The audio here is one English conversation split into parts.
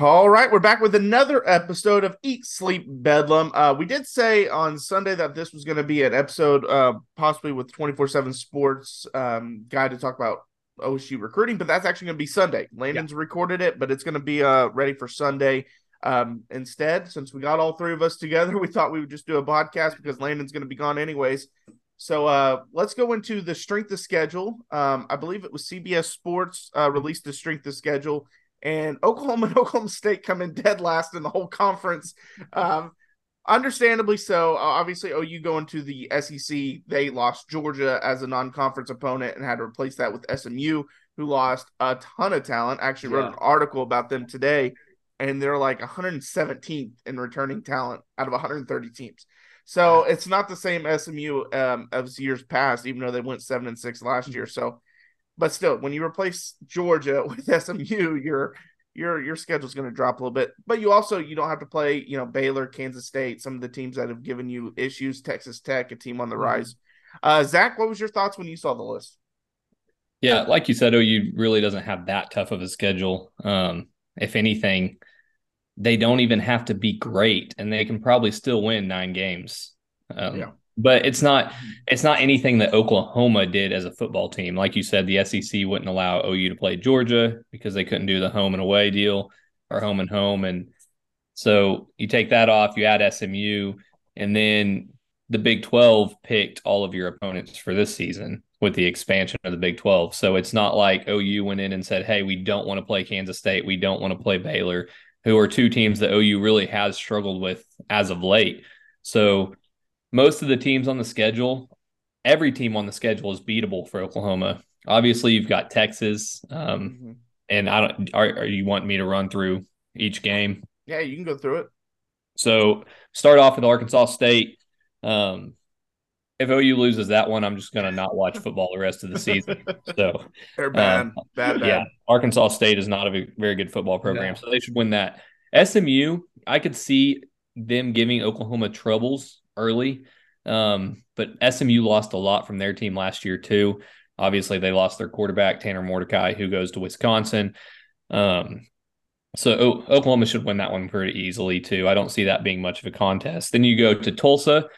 All right, we're back with another episode of Eat Sleep Bedlam. Uh, we did say on Sunday that this was going to be an episode, uh, possibly with twenty four seven Sports um, guy to talk about OSU recruiting, but that's actually going to be Sunday. Landon's yeah. recorded it, but it's going to be uh, ready for Sunday. Um, instead, since we got all three of us together, we thought we would just do a podcast because Landon's going to be gone anyways. So uh, let's go into the strength of schedule. Um, I believe it was CBS Sports uh, released the strength of schedule and Oklahoma and Oklahoma State come in dead last in the whole conference. Um, understandably so. Obviously, OU going to the SEC, they lost Georgia as a non-conference opponent and had to replace that with SMU, who lost a ton of talent. Actually, wrote yeah. an article about them today, and they're like 117th in returning talent out of 130 teams. So it's not the same SMU um, as years past, even though they went seven and six last year. So but still, when you replace Georgia with SMU, your your your schedule's going to drop a little bit. But you also you don't have to play, you know, Baylor, Kansas State, some of the teams that have given you issues. Texas Tech, a team on the mm-hmm. rise. Uh, Zach, what was your thoughts when you saw the list? Yeah, like you said, OU really doesn't have that tough of a schedule. Um, if anything, they don't even have to be great, and they can probably still win nine games. Um, yeah but it's not it's not anything that Oklahoma did as a football team. Like you said, the SEC wouldn't allow OU to play Georgia because they couldn't do the home and away deal or home and home. And so you take that off, you add SMU, and then the Big 12 picked all of your opponents for this season with the expansion of the Big 12. So it's not like OU went in and said, hey, we don't want to play Kansas State. We don't want to play Baylor, who are two teams that OU really has struggled with as of late. So most of the teams on the schedule, every team on the schedule is beatable for Oklahoma. Obviously, you've got Texas, um, mm-hmm. and I don't. Are, are you want me to run through each game? Yeah, you can go through it. So start off with Arkansas State. Um, if OU loses that one, I'm just going to not watch football the rest of the season. So they're bad. Um, bad, bad. Yeah, Arkansas State is not a very good football program, no. so they should win that. SMU, I could see them giving Oklahoma troubles early. Um, but SMU lost a lot from their team last year too. Obviously, they lost their quarterback Tanner Mordecai, who goes to Wisconsin. Um, so o- Oklahoma should win that one pretty easily too. I don't see that being much of a contest. Then you go to Tulsa.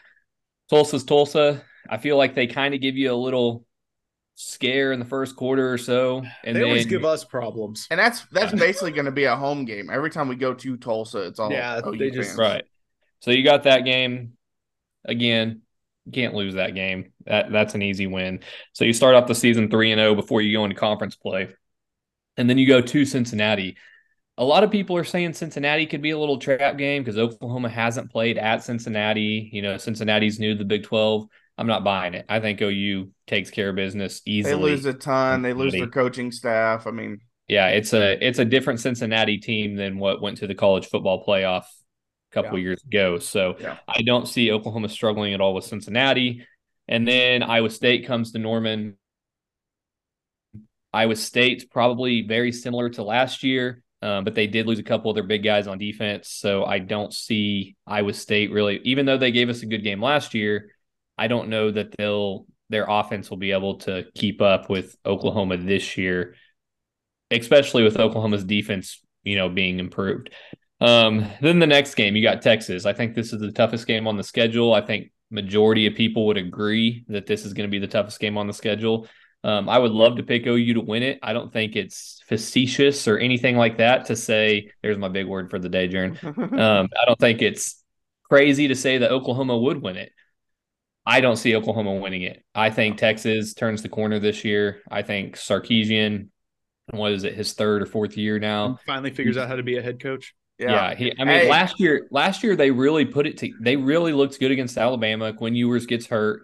Tulsa's Tulsa. I feel like they kind of give you a little scare in the first quarter or so, and they then, always give us problems. And that's that's basically going to be a home game. Every time we go to Tulsa, it's all yeah. they just fans. right. So you got that game again, can't lose that game. That that's an easy win. So you start off the season three and zero oh before you go into conference play, and then you go to Cincinnati. A lot of people are saying Cincinnati could be a little trap game because Oklahoma hasn't played at Cincinnati. You know, Cincinnati's new to the Big Twelve. I'm not buying it. I think OU takes care of business easily. They lose a ton. They lose their coaching staff. I mean, yeah, it's a it's a different Cincinnati team than what went to the college football playoff couple yeah. years ago. So yeah. I don't see Oklahoma struggling at all with Cincinnati. And then Iowa State comes to Norman. Iowa State's probably very similar to last year, um, but they did lose a couple of their big guys on defense. So I don't see Iowa State really, even though they gave us a good game last year, I don't know that they'll their offense will be able to keep up with Oklahoma this year, especially with Oklahoma's defense, you know, being improved. Um, then the next game, you got Texas. I think this is the toughest game on the schedule. I think majority of people would agree that this is going to be the toughest game on the schedule. Um, I would love to pick OU to win it. I don't think it's facetious or anything like that to say. There's my big word for the day, Jaron. Um, I don't think it's crazy to say that Oklahoma would win it. I don't see Oklahoma winning it. I think Texas turns the corner this year. I think Sarkisian, what is it, his third or fourth year now, finally figures out how to be a head coach. Yeah, yeah he, I mean, hey. last year, last year they really put it to. They really looked good against Alabama. Quinn Ewers gets hurt,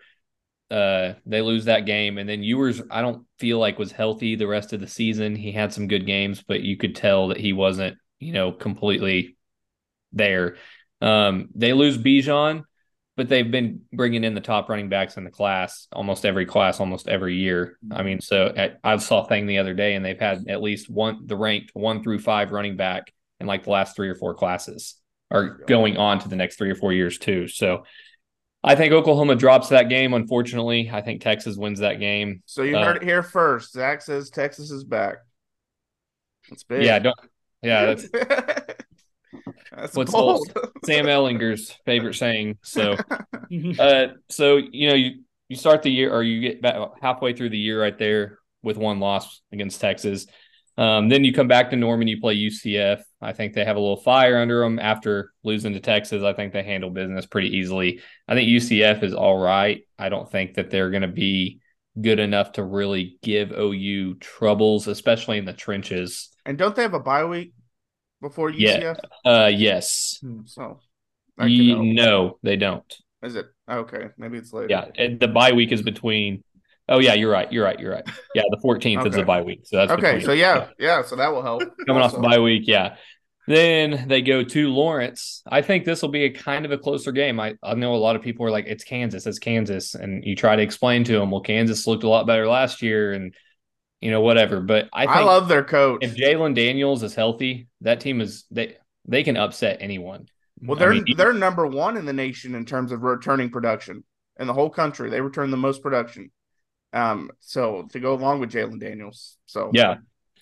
uh, they lose that game, and then Ewers, I don't feel like was healthy the rest of the season. He had some good games, but you could tell that he wasn't, you know, completely there. Um, they lose Bijan, but they've been bringing in the top running backs in the class, almost every class, almost every year. I mean, so I saw a thing the other day, and they've had at least one the ranked one through five running back in like the last three or four classes are going on to the next three or four years too. So I think Oklahoma drops that game. Unfortunately, I think Texas wins that game. So you uh, heard it here first. Zach says Texas is back. It's big. Yeah, don't Yeah, that's That's What's bold. Sam Ehlinger's favorite saying. So, uh, so you know, you you start the year or you get about halfway through the year right there with one loss against Texas. Um, then you come back to Norman, you play UCF. I think they have a little fire under them after losing to Texas. I think they handle business pretty easily. I think UCF is all right. I don't think that they're going to be good enough to really give OU troubles, especially in the trenches. And don't they have a bye week before Yeah. UCF? Uh, yes. So that Ye- no, they don't. Is it okay? Maybe it's later. Yeah, the bye week is between. Oh yeah, you're right. You're right. You're right. Yeah, the 14th is a bye week. So that's Okay. So yeah, yeah. So that will help. coming off the bye week. Yeah. Then they go to Lawrence. I think this will be a kind of a closer game. I, I know a lot of people are like, it's Kansas, it's Kansas. And you try to explain to them, well, Kansas looked a lot better last year and, you know, whatever. But I I, love their coach. if Jalon Daniels is healthy, that team is, they, they can upset anyone. Well, they're mean, they're number one in the nation in terms of returning production in the whole country. They return the most production. Um, so to go along with Jalon Daniels, so Yeah.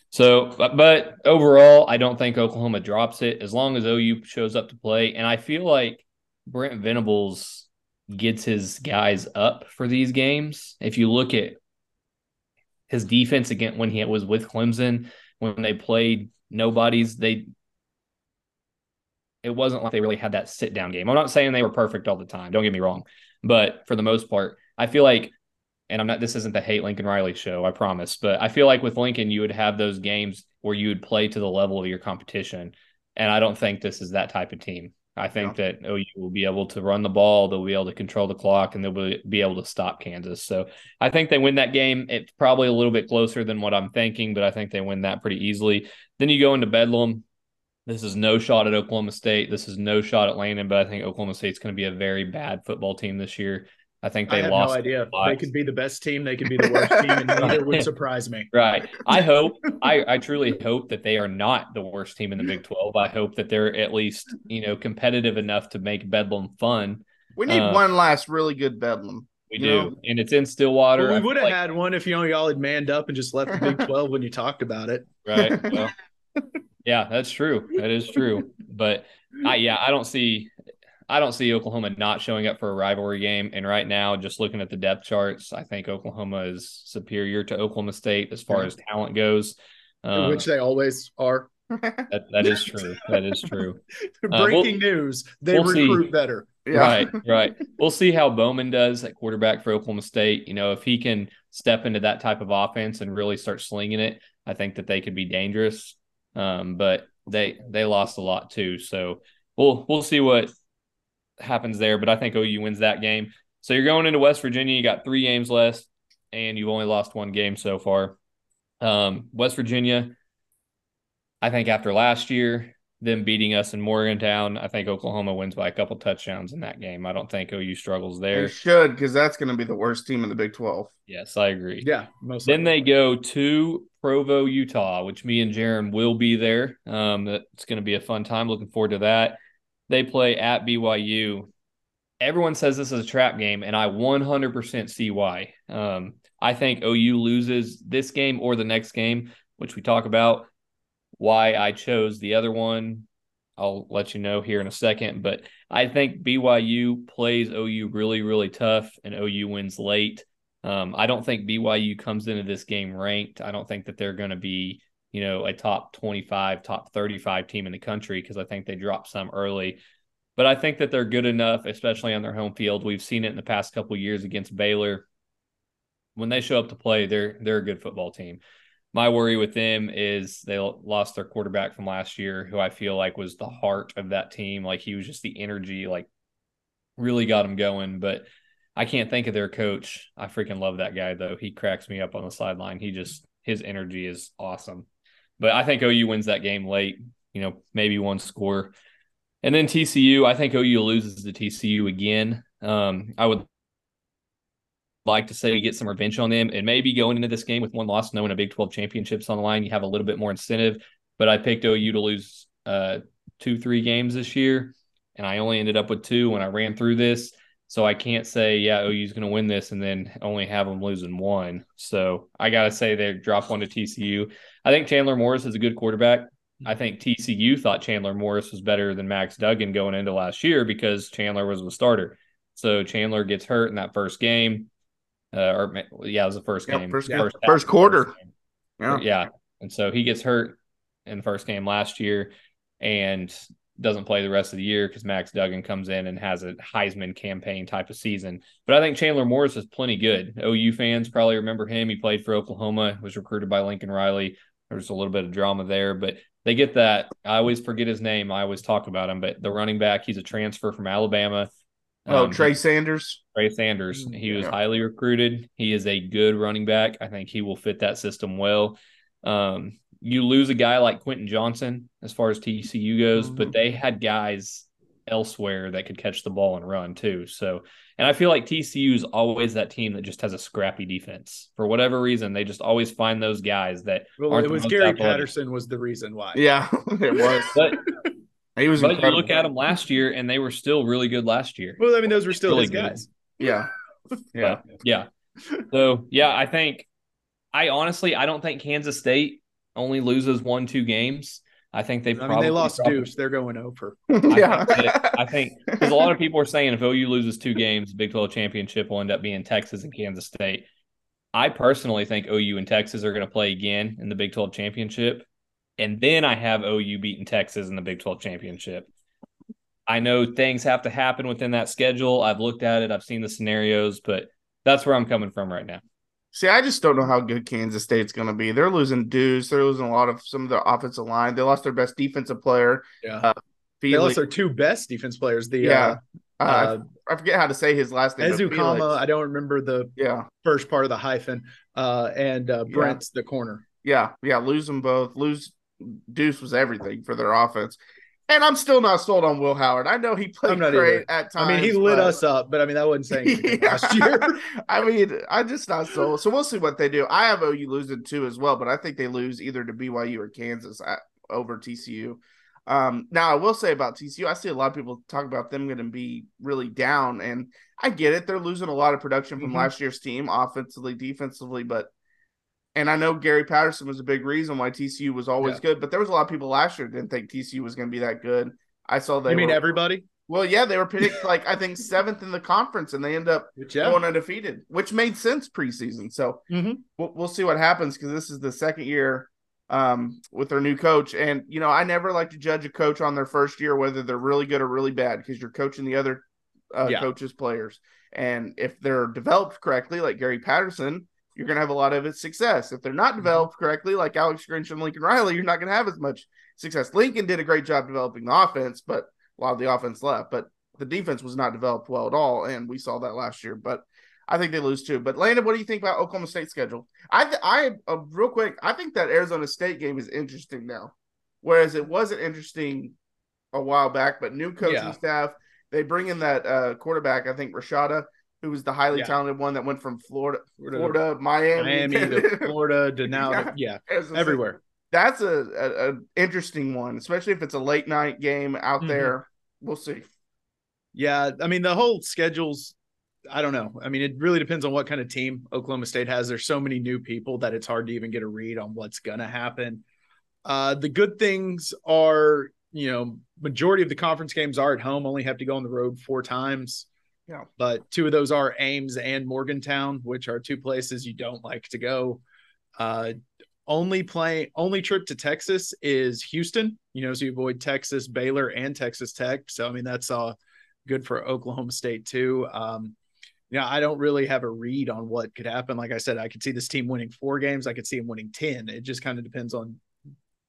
So, but, overall, I don't think Oklahoma drops it as long as OU shows up to play. And I feel like Brent Venables gets his guys up for these games. If you look at his defense again when he was with Clemson, when they played nobodies, they it wasn't like they really had that sit down game. I'm not saying they were perfect all the time. Don't get me wrong, but for the most part, I feel like and I'm not this isn't the hate Lincoln Riley show, I promise, but I feel like with Lincoln you would have those games where you would play to the level of your competition. And I don't think this is that type of team. I think that oh, OU will be able to run the ball, they'll be able to control the clock, and they'll be, be able to stop Kansas. So I think they win that game. It's probably a little bit closer than what I'm thinking, but I think they win that pretty easily. Then you go into Bedlam. This is no shot at Oklahoma State. This is no shot at Landon, but I think Oklahoma State's going to be a very bad football team this year. I think they I they have lost. no idea. They could be the best team. They could be the worst team, and neither would surprise me. Right. I hope, I, I truly hope that they are not the worst team in the Big 12. I hope that they're at least, you know, competitive enough to make Bedlam fun. we need Uh, one last really good Bedlam. We do. know- and it's in Stillwater. Well, we would have like- had one if you know y'all had manned up and just left the Big Twelve when you talked about it. Right. Well, yeah, that's true. That is true. But I, yeah, I don't see, I don't see Oklahoma not showing up for a rivalry game. And right now, just looking at the depth charts, I think Oklahoma is superior to Oklahoma State as far Yeah. as talent goes. Um, which they always are. that, that is true. That is true. Breaking news: They we'll see. recruit better. yeah. Right, right. We'll see how Bowman does at quarterback for Oklahoma State. You know, if he can step into that type of offense and really start slinging it, I think that they could be dangerous. Um, but they they lost a lot too, so we'll we'll see what happens there. But I think OU wins that game. So you're going into West Virginia. You got three games left, and you've only lost one game so far. Um, West Virginia. I think after last year, them beating us in Morgantown, I think Oklahoma wins by a couple touchdowns in that game. I don't think OU struggles They there. should because that's going to be the worst team in the Big Twelve. Yes, I agree. Yeah, most. Then they go to Provo, Utah, which me and Jaron will be there. Um, that's going to be a fun time. Looking forward to that. They play at BYU. Everyone says this is a trap game, and I 100% see why. Um, I think OU loses this game or the next game, which we talk about. Why I chose the other one, I'll let you know here in a second. But I think BYU plays OU really, really tough, and OU wins late. Um, I don't think BYU comes into this game ranked. I don't think that they're going to be, you know, a top 25, top 35 team in the country because I think they dropped some early. But I think that they're good enough, especially on their home field. We've seen it in the past couple years against Baylor. When they show up to play, they're they're a good football team. My worry with them is they lost their quarterback from last year, who I feel like was the heart of that team. Like he was just the energy, like really got them going. But I can't think of their coach. I freaking love that guy though. He cracks me up on the sideline. He just his energy is awesome. But I think OU wins that game late, you know, maybe one score. And then TCU, I think OU loses to TCU again. Um, I would like to say get some revenge on them and maybe going into this game with one loss, knowing a Big 12 championships on the line, you have a little bit more incentive. But I picked OU to lose uh, two, three games this year, and I only ended up with two when I ran through this. So I can't say, yeah, OU's going to win this and then only have them losing one. So I got to say they drop one to TCU. I think Chandler Morris is a good quarterback. I think TCU thought Chandler Morris was better than Max Duggan going into last year because Chandler was the starter. So Chandler gets hurt in that first game. Uh, or yeah, it was the first game. first- first, yeah, first quarter. game. Yeah. Yeah. And so he gets hurt in the first game last year and doesn't play the rest of the year because Max Duggan comes in and has a Heisman campaign type of season. But I think Chandler Morris is plenty good. OU fans probably remember him. He played for Oklahoma, was recruited by Lincoln Riley. There's a little bit of drama there, but they get that. I always forget his name. I always talk about him, but the running back, he's a transfer from Alabama. Oh, Um, Trey Sanders. Trey Sanders. Mm, He was yeah. highly recruited. He is a good running back. I think he will fit that system well. Um, you lose a guy like Quentin Johnston as far as TCU goes, but Mhm. they had guys elsewhere that could catch the ball and run too. So, and I feel like TCU is always that team that just has a scrappy defense for whatever reason. They just always find those guys that Well, aren't it was Gary athletic. Patterson was the reason why. Yeah, it was. But He was but you look at them last year, and they were still really good last year. Well, I mean, those were still Really his good. guys. Yeah. Yeah. But, yeah. So yeah, I think I honestly I don't think Kansas State only loses one two games. I think they I probably mean, they lost probably- Deuce. They're going over. yeah. I think because a lot of people are saying if OU loses two games, the Big 12 championship will end up being Texas and Kansas State. I personally think OU and Texas are going to play again in the Big 12 championship. And then I have OU beating Texas in the Big 12 championship. I know things have to happen within that schedule. I've looked at it, I've seen the scenarios, but that's where I'm coming from right now. See, I just don't know how good Kansas State's going to be. They're losing Deuce. They're losing a lot of some of their offensive line. They lost their best defensive player. Yeah. Uh, they lost their two best defense players. The Yeah. uh, Uh, uh, I forget how to say his last name. but Ezu I don't remember the Yeah. first part of the hyphen. Uh, and uh, Yeah. Brent's the corner. Yeah. Yeah. Lose them both. Lose Deuce was everything for their offense. And I'm still not sold on Will Howard. I know he played great either. at times. I mean, he lit but- us up, but I mean, that wasn't saying last year. I mean, I'm just not sold. So we'll see what they do. I have OU losing two as well, but I think they lose either to BYU or Kansas at, over TCU. Um, now I will say about TCU, I see a lot of people talk about them going to be really down, and I get it. They're losing a lot of production from Mhm. last year's team, offensively, defensively, but and I know Gary Patterson was a big reason why TCU was always Yeah. good, but there was a lot of people last year didn't think TCU was going to be that good. I saw they you mean were, everybody? well, yeah, they were picked like I think seventh in the conference, and they end up Yeah. going undefeated, which made sense preseason. So Mhm. we'll, we'll see what happens because this is the second year um, with their new coach. And, you know, I never like to judge a coach on their first year, whether they're really good or really bad, because you're coaching the other uh, Yeah. coaches' players. And if they're developed correctly, like Gary Patterson, you're going to have a lot of success. If they're not Mm-hmm. developed correctly, like Alex Grinch and Lincoln Riley, you're not going to have as much success. Lincoln did a great job developing the offense, but a lot of the offense left. But the defense was not developed well at all, and we saw that last year. But I think they lose too. But Landon, what do you think about Oklahoma State schedule? I, th- I, uh, real quick, I think that Arizona State game is interesting now, whereas it wasn't interesting a while back. But new coaching Yeah. staff, they bring in that uh, quarterback, I think Rashada, who was the highly Yeah. talented one that went from Florida, Florida, Florida, Miami, Miami to Florida to now, Yeah. to- yeah, everywhere. That's a, a, a interesting one, especially if it's a late night game out Mhm. there. We'll see. Yeah, I mean the whole schedules. I don't know. I mean, it really depends on what kind of team Oklahoma State has. There's so many new people that it's hard to even get a read on what's going to happen. Uh, the good things are, you know, majority of the conference games are at home. Only have to go on the road four times. Yeah. But two of those are Ames and Morgantown, which are two places you don't like to go. Uh, only play only trip to Texas is Houston. You know, so you avoid Texas, Baylor, and Texas Tech. So I mean, that's uh good for Oklahoma State too. Um, yeah, I don't really have a read on what could happen. Like I said, I could see this team winning four games. I could see them winning 10. It just kind of depends on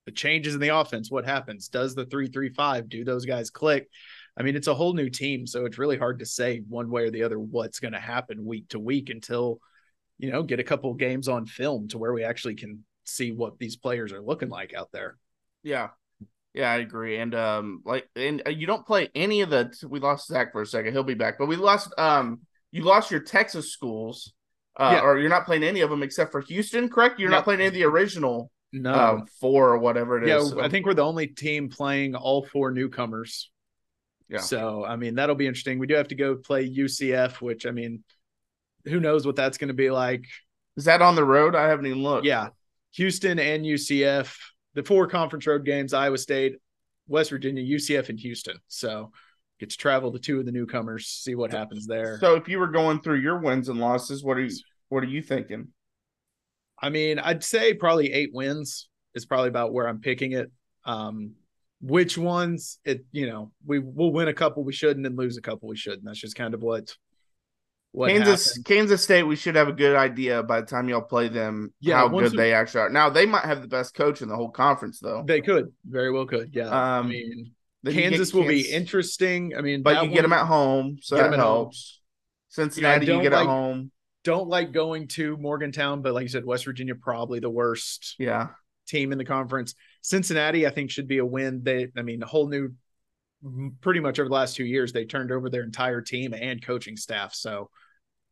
the changes in the offense. What happens? Does the three, three, five, do those guys click? I mean, it's a whole new team. So it's really hard to say one way or the other what's going to happen week to week until, you know, get a couple games on film to where we actually can see what these players are looking like out there. Yeah. Yeah, I agree. And um like and uh, you don't play any of the we lost Zach for a second. He'll be back. But we lost um you lost your Texas schools. Uh Yeah. or you're not playing any of them except for Houston, correct? You're No. not playing any of the original No. um four or whatever it yeah, is. I think we're the only team playing all four newcomers. Yeah. So I mean that'll be interesting. We do have to go play UCF, which I mean, who knows what that's going to be like? is that on the road? I haven't even looked. Yeah, Houston and UCF the four conference road games: Iowa State, West Virginia, UCF, and Houston. So get to travel to two of the newcomers, see what happens there. So if you were going through your wins and losses, what are you what are you thinking? I mean, I'd say probably eight wins is probably about where I'm picking it. Um, which ones it you know we will win a couple we shouldn't and lose a couple we shouldn't. That's just kind of what what Kansas happened. Kansas State, we should have a good idea by the time y'all play them Yeah, how good we- they actually are. Now they might have the best coach in the whole conference though. They could very well could yeah. I Um, mean, you get Kansas will be interesting. I mean, but you get them at home, so that helps. Cincinnati, you don't get like- at home. don't like going to Morgantown, but like you said, West Virginia probably the worst Yeah, team in the conference. Cincinnati, I think, should be a win. They, I mean, a whole new, pretty much over the last two years, they turned over their entire team and coaching staff. So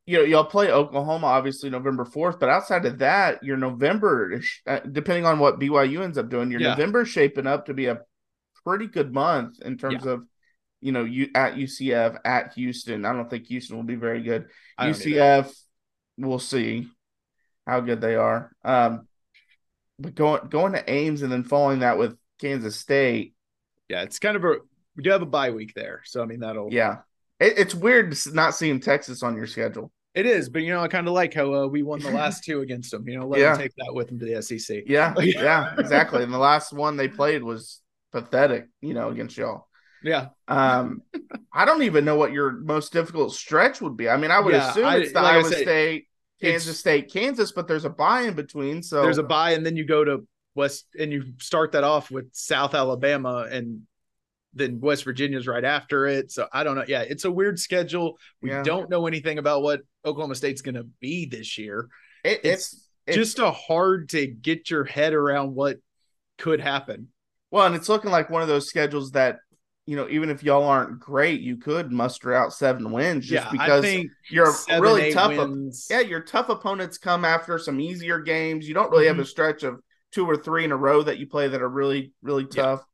you know, y'all play Oklahoma obviously November fourth, but outside of that, your November, uh, depending on what BYU ends up doing, your Yeah. November shaping up to be a pretty good month in terms of, you know, you at UCF at Houston. I don't think Houston will be very good. UCF, we'll see how good they are. Um, but going going to Ames and then following that with Kansas State, yeah, it's kind of a we do have a bye week there. So I mean, that'll yeah, it, it's weird not seeing Texas on your schedule. it is. But you know, I kind of like how uh, we won the last two against them. You know, let Yeah. them take that with them to the SEC. Yeah, yeah, exactly. And the last one they played was pathetic, you know, against y'all. Yeah, Um, I don't even know what your most difficult stretch would be. I mean, I would Yeah, assume I- it's the like I Iowa said, State, Kansas it's- State, Kansas, but there's a buy in between. So there's a buy, and then you go to West, and you start that off with South Alabama, and then West Virginia's right after it. So I don't know. Yeah, it's a weird schedule. We Yeah. don't know anything about what Oklahoma State's going to be this year. it, it's it's, it's Just a hard to get your head around what could happen. well, and it's looking like one of those schedules that you know, even if y'all aren't great, you could muster out seven wins just yeah, because I think you're seven, really tough. wins. yeah, your tough opponents come after some easier games. You don't really Mm-hmm. have a stretch of two or three in a row that you play that are really, really Yeah. tough.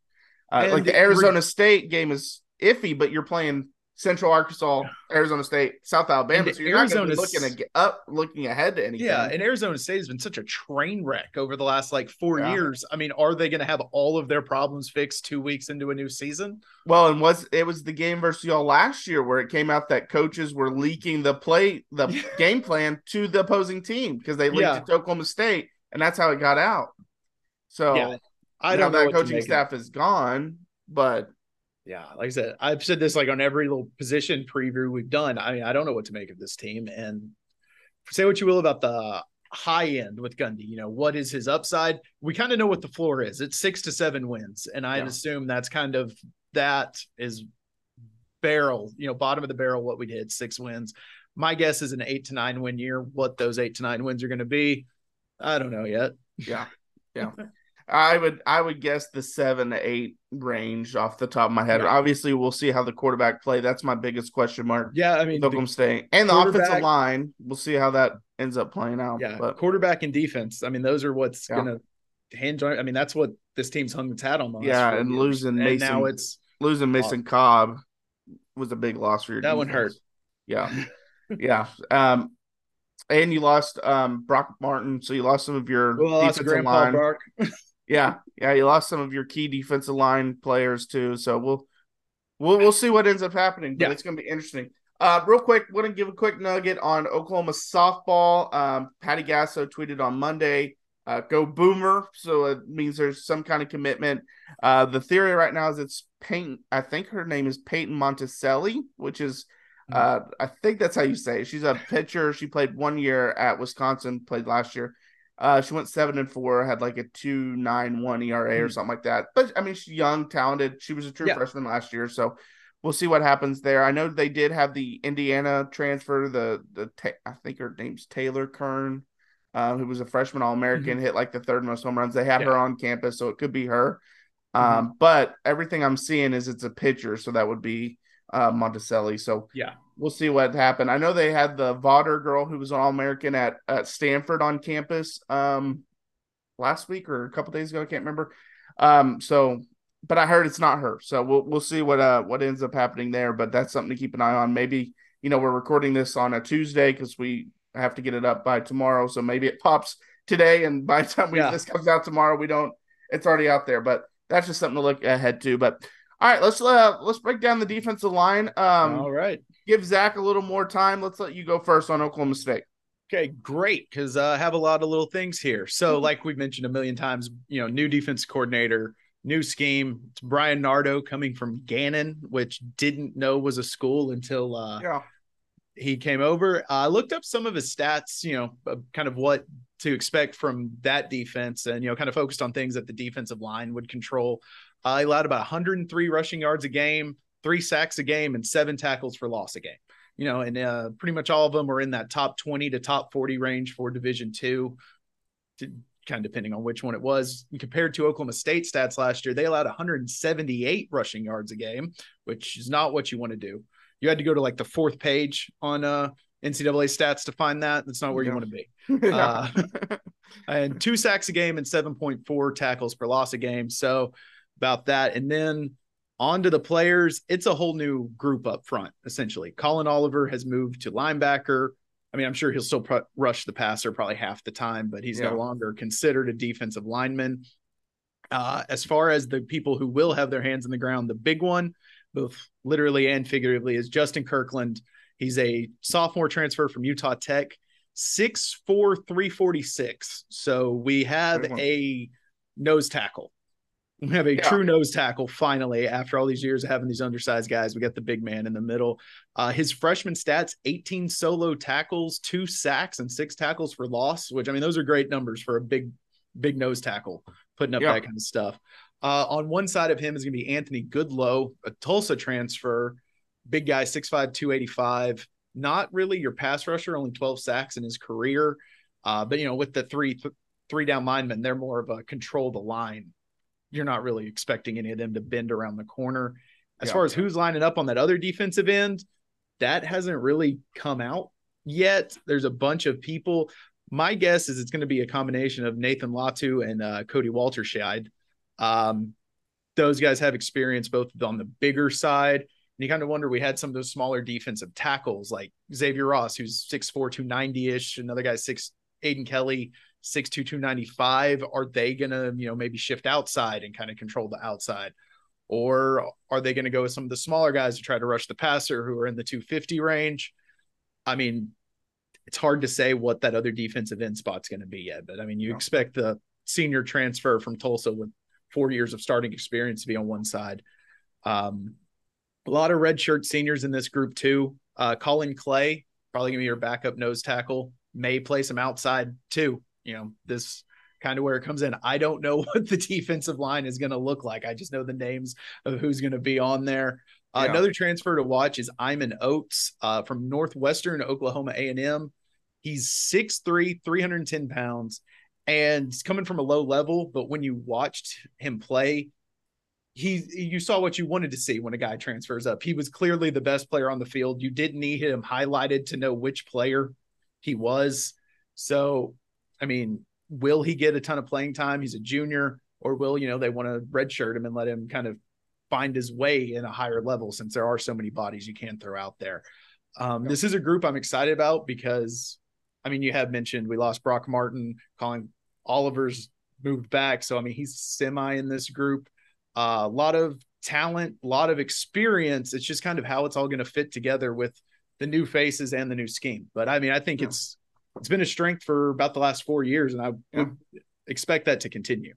Uh, like the Arizona State game is iffy, but you're playing Central Arkansas, Arizona State, South Alabama, And so you're not going to looking up, looking ahead to anything. Yeah, and Arizona State has been such a train wreck over the last like four Yeah. years. I mean, are they going to have all of their problems fixed two weeks into a new season? Well, and was it was the game versus y'all last year where it came out that coaches were leaking the play the game plan to the opposing team because they leaked Yeah. it to Oklahoma State, and that's how it got out. So Yeah, I don't know that coaching staff is gone, but yeah, like I said, I've said this like on every little position preview we've done. I mean, I don't know what to make of this team. And say what you will about the high end with Gundy, you know, what is his upside? We kind of know what the floor is. It's six to seven wins. And I'd Yeah. assume that's kind of that is barrel, you know, bottom of the barrel, what we did, six wins. My guess is an eight to nine win year. What those eight to nine wins are going to be, I don't know yet. yeah, yeah. I would I would guess the seven to eight range off the top of my head. Yeah. Obviously, we'll see how the quarterback play. That's my biggest question mark. Yeah, I mean, Oklahoma State and the offensive line. We'll see how that ends up playing out. Yeah, but quarterback and defense. I mean, those are what's Yeah. gonna hinge on. I mean, that's what this team's hung its hat on. Yeah, and years. losing and Mason- now it's losing Mason Cobb was a big loss for your That one defense. Yeah. yeah. Um and you lost um Brock Martin, so you lost some of your well, defensive line. Yeah, yeah, you lost some of your key defensive line players too. So we'll we'll we'll see what ends up happening. But Yeah. it's gonna be interesting. Uh real quick, want to give a quick nugget on Oklahoma softball. Um Patty Gasso tweeted on Monday. Uh, go boomer, so it means there's some kind of commitment. Uh, the theory right now is it's Peyton. I think her name is Peyton Monticelli, which is, uh, I think that's how you say it. She's a pitcher. She played one year at Wisconsin, played last year. Uh, she went seven and four, had like a two nine one ERA or something like that. But I mean, she's young, talented. She was a true Yeah. freshman last year, so we'll see what happens there. I know they did have the Indiana transfer. The the Ta- I think her name's Taylor Kern, uh, who was a freshman All American, hit like the third most home runs. They have her Mm-hmm. On campus, so it could be her. Mhm. Um, but everything I'm seeing is it's a pitcher, so that would be uh, Monticelli. So Yeah. we'll see what happened. I know they had the Vawter girl who was an All American at, at Stanford on campus um, last week or a couple days ago. I can't remember. Um, so, but I heard it's not her. So we'll we'll see what uh what ends up happening there. But that's something to keep an eye on. Maybe you know we're recording this on a Tuesday because we have to get it up by tomorrow. So maybe it pops today, and by the time we, Yeah. this comes out tomorrow, we don't it's already out there. But that's just something to look ahead to. But all right, let's uh let's break down the defensive line. Um, all right, give Zach a little more time. Let's let you go first on Oklahoma State. Okay, great. Because uh, I have a lot of little things here. So, mm-hmm. like we've mentioned a million times, you know, new defense coordinator, new scheme. It's Bryan Nardo coming from Gannon, which didn't know was a school until uh, yeah. he came over. I looked up some of his stats, you know, kind of what to expect from that defense, and you know, kind of focused on things that the defensive line would control. Uh, allowed about 103 rushing yards a game, three sacks a game, and seven tackles for loss a game you know, and uh, pretty much all of them were in that top 20 to top 40 range for Division two, kind of depending on which one it was. And compared to Oklahoma State stats last year, they allowed 178 rushing yards a game, which is not what you want to do. You had to go to like the fourth page on uh, NCAA stats to find that. That's not where yeah. you want to be. Uh, and two sacks a game and 7.4 tackles per loss a game. So about that. And then on to the players, it's a whole new group up front, essentially. Collin Oliver has moved to linebacker. I mean, I'm sure he'll still rush the passer probably half the time, but he's yeah. no longer considered a defensive lineman. Uh, as far as the people who will have their hands in the ground, the big one, both literally and figuratively, is Justin Kirkland. He's a sophomore transfer from Utah Tech, 6'4, 346. So we have a nose tackle we have a yeah. true nose tackle finally after all these years of having these undersized guys. We got the big man in the middle. Uh, his freshman stats 18 solo tackles, two sacks, and six tackles for loss, which I mean, those are great numbers for a big, big nose tackle putting up yeah. that kind of stuff. Uh, on one side of him is going to be Anthony Goodlow, a Tulsa transfer, big guy, 6'5, 285. Not really your pass rusher, only 12 sacks in his career. Uh, but, you know, with the three, th- three down linemen, they're more of a control the line you're not really expecting any of them to bend around the corner. As yeah, far as yeah. who's lining up on that other defensive end, that hasn't really come out yet. There's a bunch of people. My guess is it's going to be a combination of Nathan Latu and uh, Cody Walterscheid. Um, those guys have experience both on the bigger side. And you kind of wonder, we had some of those smaller defensive tackles like Xavier Ross, who's 6'4, 290 ish. Another guy, six, Aiden Kelly, six two two ninety five? Are they gonna, you know, maybe shift outside and kind of control the outside? Or are they going to go with some of the smaller guys to try to rush the passer who are in the 250 range? I mean, it's hard to say what that other defensive end spot's going to be yet, but I mean, you no. expect the senior transfer from Tulsa with four years of starting experience to be on one side. Um, a lot of redshirt seniors in this group too. Uh, Collin Clay, probably gonna be your backup nose tackle, may play some outside too you know, this kind of where it comes in. I don't know what the defensive line is going to look like. I just know the names of who's going to be on there. Uh, Another transfer to watch is Iman Oates uh, from Northwestern Oklahoma A&M. He's 6'3", 310 pounds, and he's coming from a low level. But when you watched him play, he you saw what you wanted to see when a guy transfers up. He was clearly the best player on the field. You didn't need him highlighted to know which player he was. So I mean, will he get a ton of playing time? He's a junior, or will you know they want to redshirt him and let him kind of find his way in a higher level since there are so many bodies you can throw out there. Um, This is a group I'm excited about because, I mean, you have mentioned we lost Brock Martin, Collin Oliver's moved back, so I mean he's semi in this group. Uh, a lot of talent, a lot of experience. It's just kind of how it's all going to fit together with the new faces and the new scheme. But I mean, I think yeah. it's it's been a strength for about the last four years, and I yeah. would expect that to continue.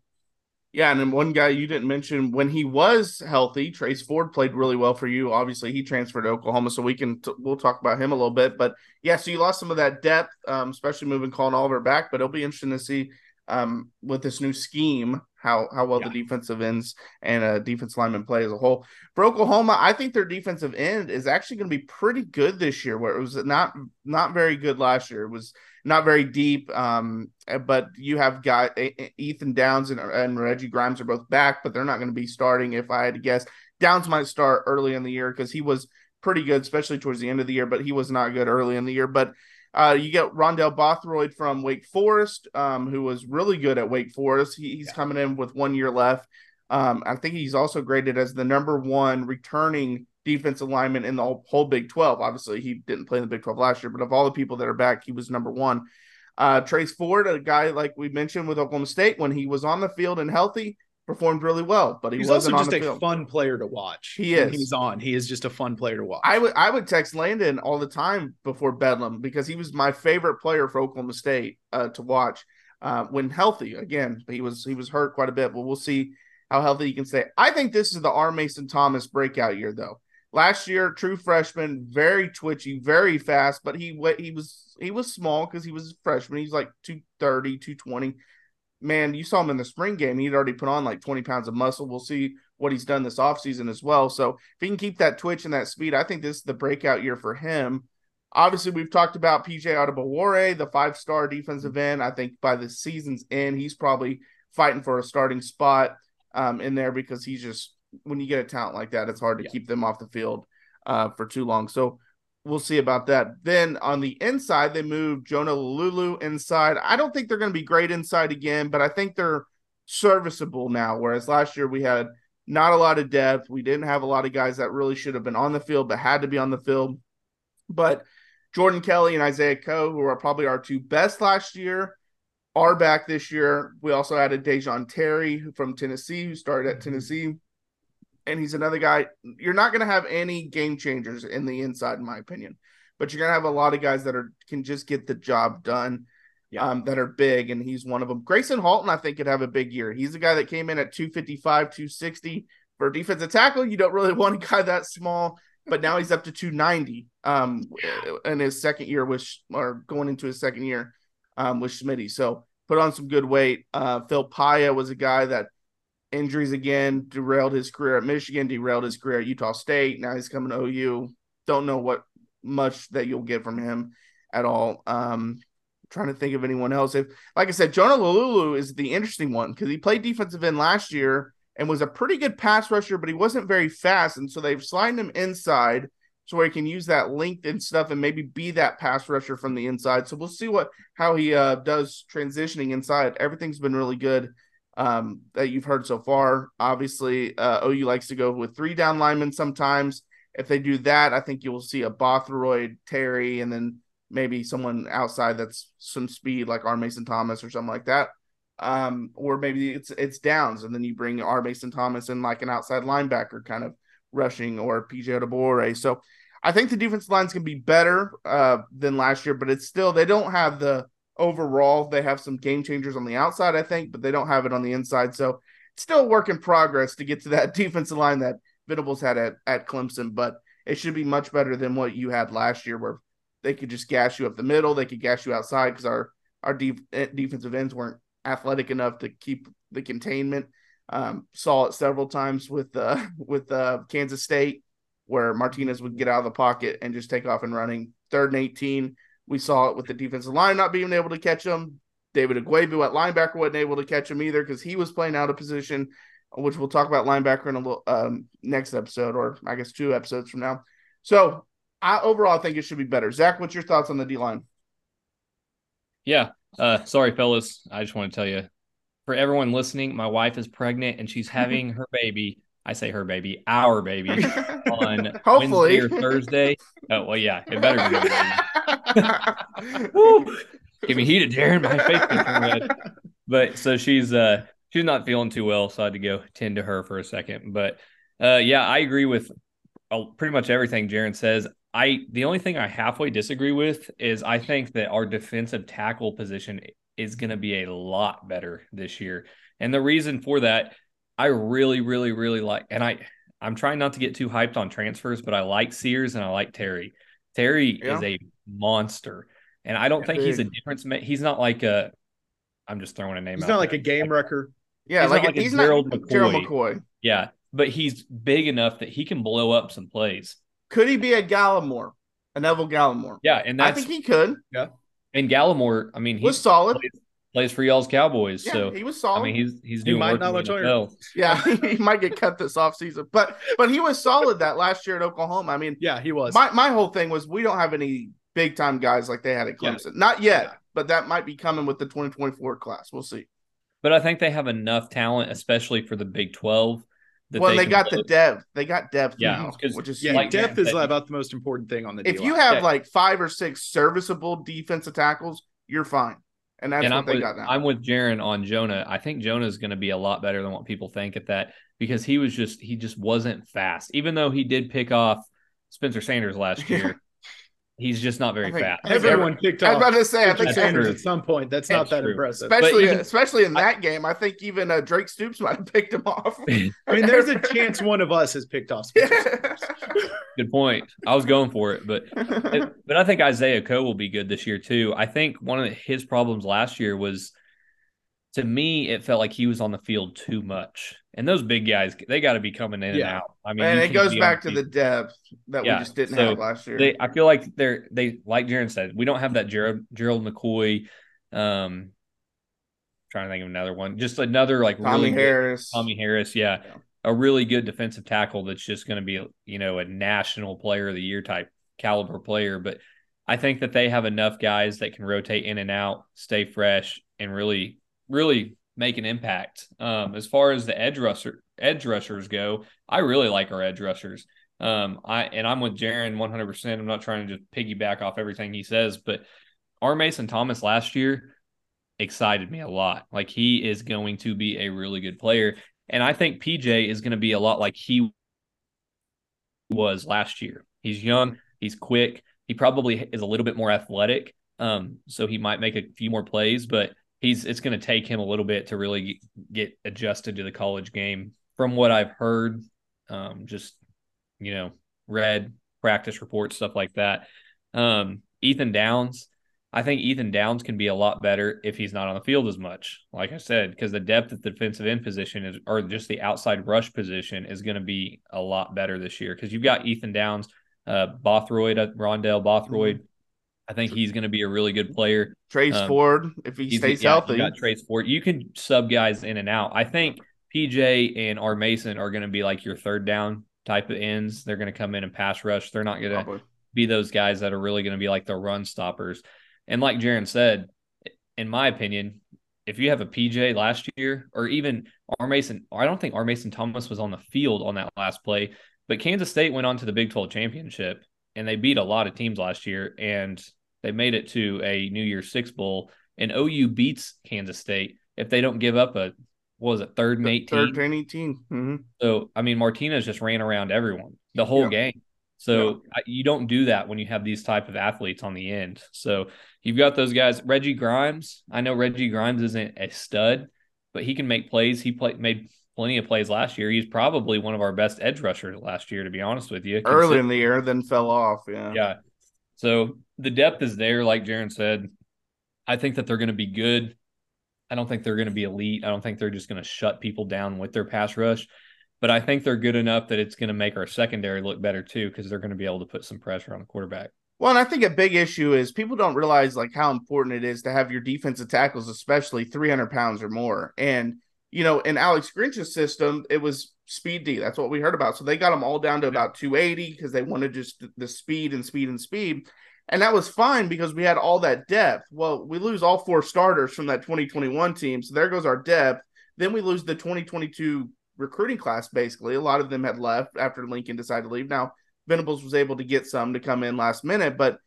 Yeah, and then one guy you didn't mention when he was healthy, Trace Ford played really well for you. Obviously, he transferred to Oklahoma, so we can t- we'll talk about him a little bit. But yeah, so you lost some of that depth, um, especially moving Collin Oliver back. But it'll be interesting to see um, with this new scheme how how well yeah. the defensive ends and uh, defense lineman play as a whole. For Oklahoma, I think their defensive end is actually going to be pretty good this year. Where it was not not very good last year. It was not very deep. Um, but you have got Ethan Downs and, and Reggie Grimes are both back, but they're not going to be starting. If I had to guess, Downs might start early in the year because he was pretty good, especially towards the end of the year. But he was not good early in the year. But uh, you get Rondell Bothroyd from Wake Forest, um, who was really good at Wake Forest. He, he's yeah. coming in with one year left. Um, I think he's also graded as the number one returning defensive lineman in the whole Big 12. Obviously, he didn't play in the Big 12 last year, but of all the people that are back, he was number one. Uh, Trace Ford, a guy like we mentioned with Oklahoma State, when he was on the field and healthy, performed really well, but he he's wasn't also just a fun player to watch. He is. he's on. He is just a fun player to watch. I would I would text Landon all the time before Bedlam because he was my favorite player for Oklahoma State uh, to watch uh, when healthy. Again, he was he was hurt quite a bit, but we'll see how healthy he can stay. I think this is the R. Mason Thomas breakout year, though. Last year, true freshman, very twitchy, very fast, but he he was he was small because he was a freshman. He's like 230, 220. Man, you saw him in the spring game. He'd already put on like 20 pounds of muscle. We'll see what he's done this offseason as well. So if he can keep that twitch and that speed, I think this is the breakout year for him. Obviously, we've talked about PJ Adebawore, the five star defensive end. I think by the season's end, he's probably fighting for a starting spot um, in there because he's just when you get a talent like that, it's hard to Yeah. keep them off the field uh, for too long. So we'll see about that. Then on the inside, they moved Jonah Laulu inside. I don't think they're going to be great inside again, but I think they're serviceable now. Whereas last year we had not a lot of depth. We didn't have a lot of guys that really should have been on the field, but had to be on the field. But Jordan Kelley and Isaiah Coe, who are probably our two best last year, are back this year. We also added Da'Jon Terry from Tennessee, who started at mm-hmm. Tennessee. And he's another guy. You're not going to have any game changers in the inside, in my opinion, but you're going to have a lot of guys that are can just get the job done. Yeah. Um, that are big, and he's one of them. Gracen Halton, I think, could have a big year. He's a guy that came in at 255, 260 for a defensive tackle. You don't really want a guy that small, but now he's up to 290 um, in his second year, with or going into his second year um, with Schmitty. So put on some good weight. Uh, Phil Paea was a guy that injuries again derailed his career at Michigan, derailed his career at Utah State. Now he's coming to OU. Don't know what much that you'll get from him at all. Um, trying to think of anyone else. If, like I said, Jonah Laulu is the interesting one because he played defensive end last year and was a pretty good pass rusher, but he wasn't very fast. And so they've slided him inside so he can use that length and stuff and maybe be that pass rusher from the inside. So we'll see what how he uh, does transitioning inside. Everything's been really good um, that you've heard so far. Obviously, uh, OU likes to go with three down linemen sometimes. If they do that, I think you will see a Bothroyd, Terry, and then maybe someone outside that's some speed like R. Mason Thomas or something like that. Um, or maybe it's it's downs, and then you bring R. Mason Thomas in like an outside linebacker kind of rushing or PJ Adebawore. So I think the defensive line's gonna be better uh, than last year, but it's still they don't have the overall. They have some game changers on the outside, I think, but they don't have it on the inside. So it's still a work in progress to get to that defensive line that Venables had at, at Clemson, but it should be much better than what you had last year, where they could just gash you up the middle, they could gash you outside because our our def- eh, defensive ends weren't athletic enough to keep the containment. Um, saw it several times with uh, with uh, Kansas State, where Martinez would get out of the pocket and just take off and running. Third and eighteen, we saw it with the defensive line not being able to catch him. David Ugwoegbu at linebacker wasn't able to catch him either because he was playing out of position, which we'll talk about linebacker in a little um, next episode, or I guess two episodes from now. So I overall think it should be better. Zach, what's your thoughts on the D line? Yeah. Uh, sorry, fellas. I just want to tell you, for everyone listening, my wife is pregnant and she's having her baby. I say her baby, our baby, on Hopefully. Wednesday or Thursday. Oh well, yeah, it better be. A baby. Woo! Get me heated, Jaron. My face. But so she's uh she's not feeling too well, so I had to go tend to her for a second. But uh yeah, I agree with uh, pretty much everything Jaron says. I the only thing I halfway disagree with is I think that our defensive tackle position is going to be a lot better this year. And the reason for that, I really, really, really like, and I, I'm trying not to get too hyped on transfers, but I like Sears and I like Terry. Terry Yeah. is a monster, and I don't think he's a difference. ma- He's not like a. I'm just throwing a name. He's out not like there. a game wrecker. yeah, He's like, not like a he's Gerald not Gerald McCoy. McCoy. Yeah, but he's big enough that he can blow up some plays. Could he be a Gallimore, a Neville Gallimore? Yeah, and I think he could. Yeah, and Gallimore. I mean, he Was solid. plays, plays for y'all's Cowboys, Yeah, so he was solid. I mean, he's he's He doing might work not in the much. NFL. yeah, he might get cut this offseason. But but he was solid that last year at Oklahoma. I mean, Yeah, he was. my my whole thing was we don't have any big time guys like they had at Yeah. Clemson. Not yet, Yeah. but that might be coming with the 2024 class. We'll see. But I think they have enough talent, especially for the Big Twelve. That Well, they, can got blow- the depth. They got depth Yeah, now, 'cause- which is yeah, like depth Jaron is said, about the most important thing on the if D-line. you have Yeah. like five or six serviceable defensive tackles, you're fine. and that's and what I'm they with, got now. I'm with Jaron on Jonah. I think Jonah is going to be a lot better than what people think at that because he was just he just wasn't fast. Even though he did pick off Spencer Sanders last year, he's just not very I think fast. Everyone picked I was about to say, I think Sanders at some point. That's, That's not that true. impressive. especially even- especially in that game. I think even uh, Drake Stoops might have picked him off. I mean, there's a chance one of us has picked off Spencer Good point. I was going for it, but but I think Isaiah Coe will be good this year too. I think one of his problems last year was to me it felt like he was on the field too much. And those big guys, they got to be coming in and out. I mean, and it goes back to the depth that Yeah, we just didn't so have last year. they I feel like they're they like Jaron said, we don't have that Gerald Gerald McCoy. Um trying to think of another one. Just another like Tommy really good- Harris. Tommy Harris, yeah. Yeah. A really good defensive tackle that's just going to be, you know, a national player of the year type caliber player. But I think that they have enough guys that can rotate in and out, stay fresh, and really, really make an impact. Um, as far as the edge rusher edge rushers go, I really like our edge rushers. Um, I and I'm with Jaron 100. percent I'm not trying to just piggyback off everything he says, but our Mason Thomas last year excited me a lot. Like he is going to be a really good player, and I think PJ is going to be a lot like he was last year. He's young, he's quick, he probably is a little bit more athletic, um, so he might make a few more plays, but he's it's going to take him a little bit to really get adjusted to the college game. From what I've heard, um, just you know, read practice reports, stuff like that. Um, Ethan Downs, I think Ethan Downs can be a lot better if he's not on the field as much. Like I said, because the depth at the defensive end position is, or just the outside rush position is going to be a lot better this year. Because you've got Ethan Downs, uh, Bothroyd, uh, Rondell Bothroyd. I think he's going to be a really good player. Trace Um, Ford, if he stays yeah, healthy. You got Trace Ford. You can sub guys in and out. I think PJ and R Mason are going to be like your third down type of ends. They're going to come in and pass rush. They're not going to Probably. be those guys that are really going to be like the run stoppers. And like Jaron said, in my opinion, if you have a PJ last year or even R Mason, I don't think R Mason Thomas was on the field on that last play, but Kansas State went on to the Big 12 championship and they beat a lot of teams last year and they made it to a New Year's Six Bowl. And OU beats Kansas State if they don't give up a what was it third and eighteen. Third and 18. Mhm. So I mean, Martinez just ran around everyone the whole Yeah. game. So I- you don't do that when you have these type of athletes on the end. So you've got those guys. Reggie Grimes. I know Reggie Grimes isn't a stud, but he can make plays. He played made plenty of plays last year. He's probably one of our best edge rushers last year, to be honest with you. Early in the year, then fell off. Yeah. Yeah. So the depth is there, like Jaron said. I think that they're going to be good. I don't think they're going to be elite. I don't think they're just going to shut people down with their pass rush. But I think they're good enough that it's going to make our secondary look better too, because they're going to be able to put some pressure on the quarterback. Well, and I think a big issue is people don't realize like how important it is to have your defensive tackles, especially 300 pounds or more. And you know, in Alex Grinch's system, it was speed D. That's what we heard about. So they got them all down to about 280 because they wanted just the- speed and speed and speed. And that was fine because we had all that depth. Well, we lose all four starters from that 2021 team. So there goes our depth. Then we lose the 2022 recruiting class, basically. A lot of them had left after Lincoln decided to leave. Now, Venables was able to get some to come in last minute, but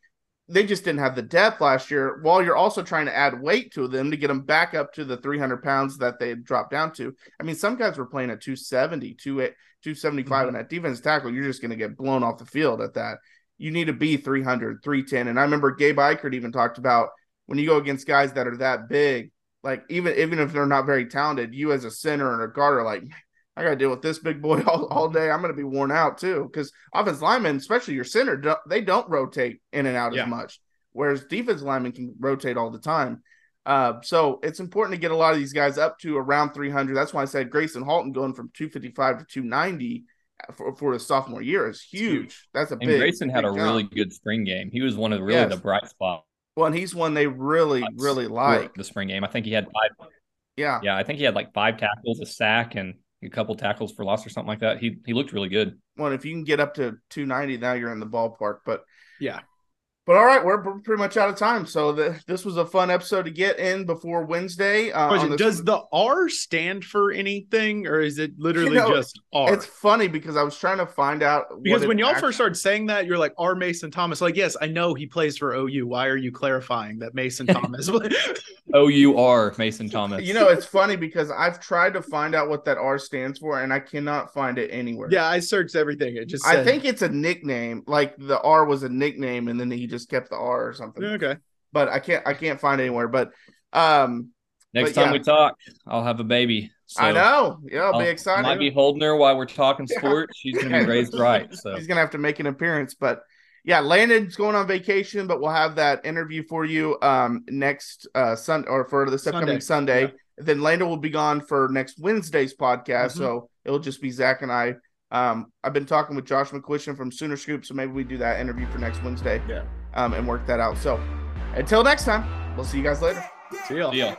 they just didn't have the depth last year. While you're also trying to add weight to them to get them back up to the 300 pounds that they had dropped down to. I mean, some guys were playing at 270, 275 Mhm. and that defense tackle. You're just going to get blown off the field at that. You need to be 300, 310. And I remember Gabe Ikard even talked about when you go against guys that are that big, like even even if they're not very talented, you as a center and a guard are like, I got to deal with this big boy all, all day. I'm going to be worn out too. Because offense linemen, especially your center, they don't rotate in and out Yeah. as much. Whereas defense linemen can rotate all the time. Uh, so it's important to get a lot of these guys up to around 300. That's why I said Gracen Halton going from 255 to 290 for, for the sophomore year is huge. huge. That's a And big. Gracen had big a jump. really good spring game. He was one of the, really Yes. the bright spots well, and he's one they really, really like. the spring game. I think he had five. Yeah. Yeah, I think he had like five tackles, a sack, and a couple tackles for loss or something like that. He he looked really good. Well, if you can get up to 290, now you're in the ballpark. But Yeah. But all right, we're we're pretty much out of time. So the, this was a fun episode to get in before Wednesday. Uh, Question, this- Does the R stand for anything, or is it literally You know, just R? It's funny because I was trying to find out Because when y'all act- first started saying that, you're like R. Mason Thomas. Like, yes, I know he plays for OU. Why are you clarifying that Mason Thomas? O U R Mason Thomas. You know, it's funny because I've tried to find out what that R stands for, and I cannot find it anywhere. yeah, I searched everything. It just I think it's a nickname. Like the R was a nickname, and then he just kept the R or something. okay. But I can't, I can't find anywhere. But um, Next but time yeah. we talk, I'll have a baby. So I know. Yeah, I'll, I'll- be excited. Might be holding her while we're talking Yeah. sports. She's gonna be raised right. So He's gonna have to make an appearance, but yeah, Landon's going on vacation, but we'll have that interview for you um next uh Sunday or for this upcoming Sunday. yeah. Then Landon will be gone for next Wednesday's podcast, Mhm. so it'll just be Zach and I. Um, I've been talking with Josh McCuistion from Sooner Scoop, so maybe we do that interview for next Wednesday. Yeah. Um, and work that out. So until next time, we'll see you guys later. See y'all. deal.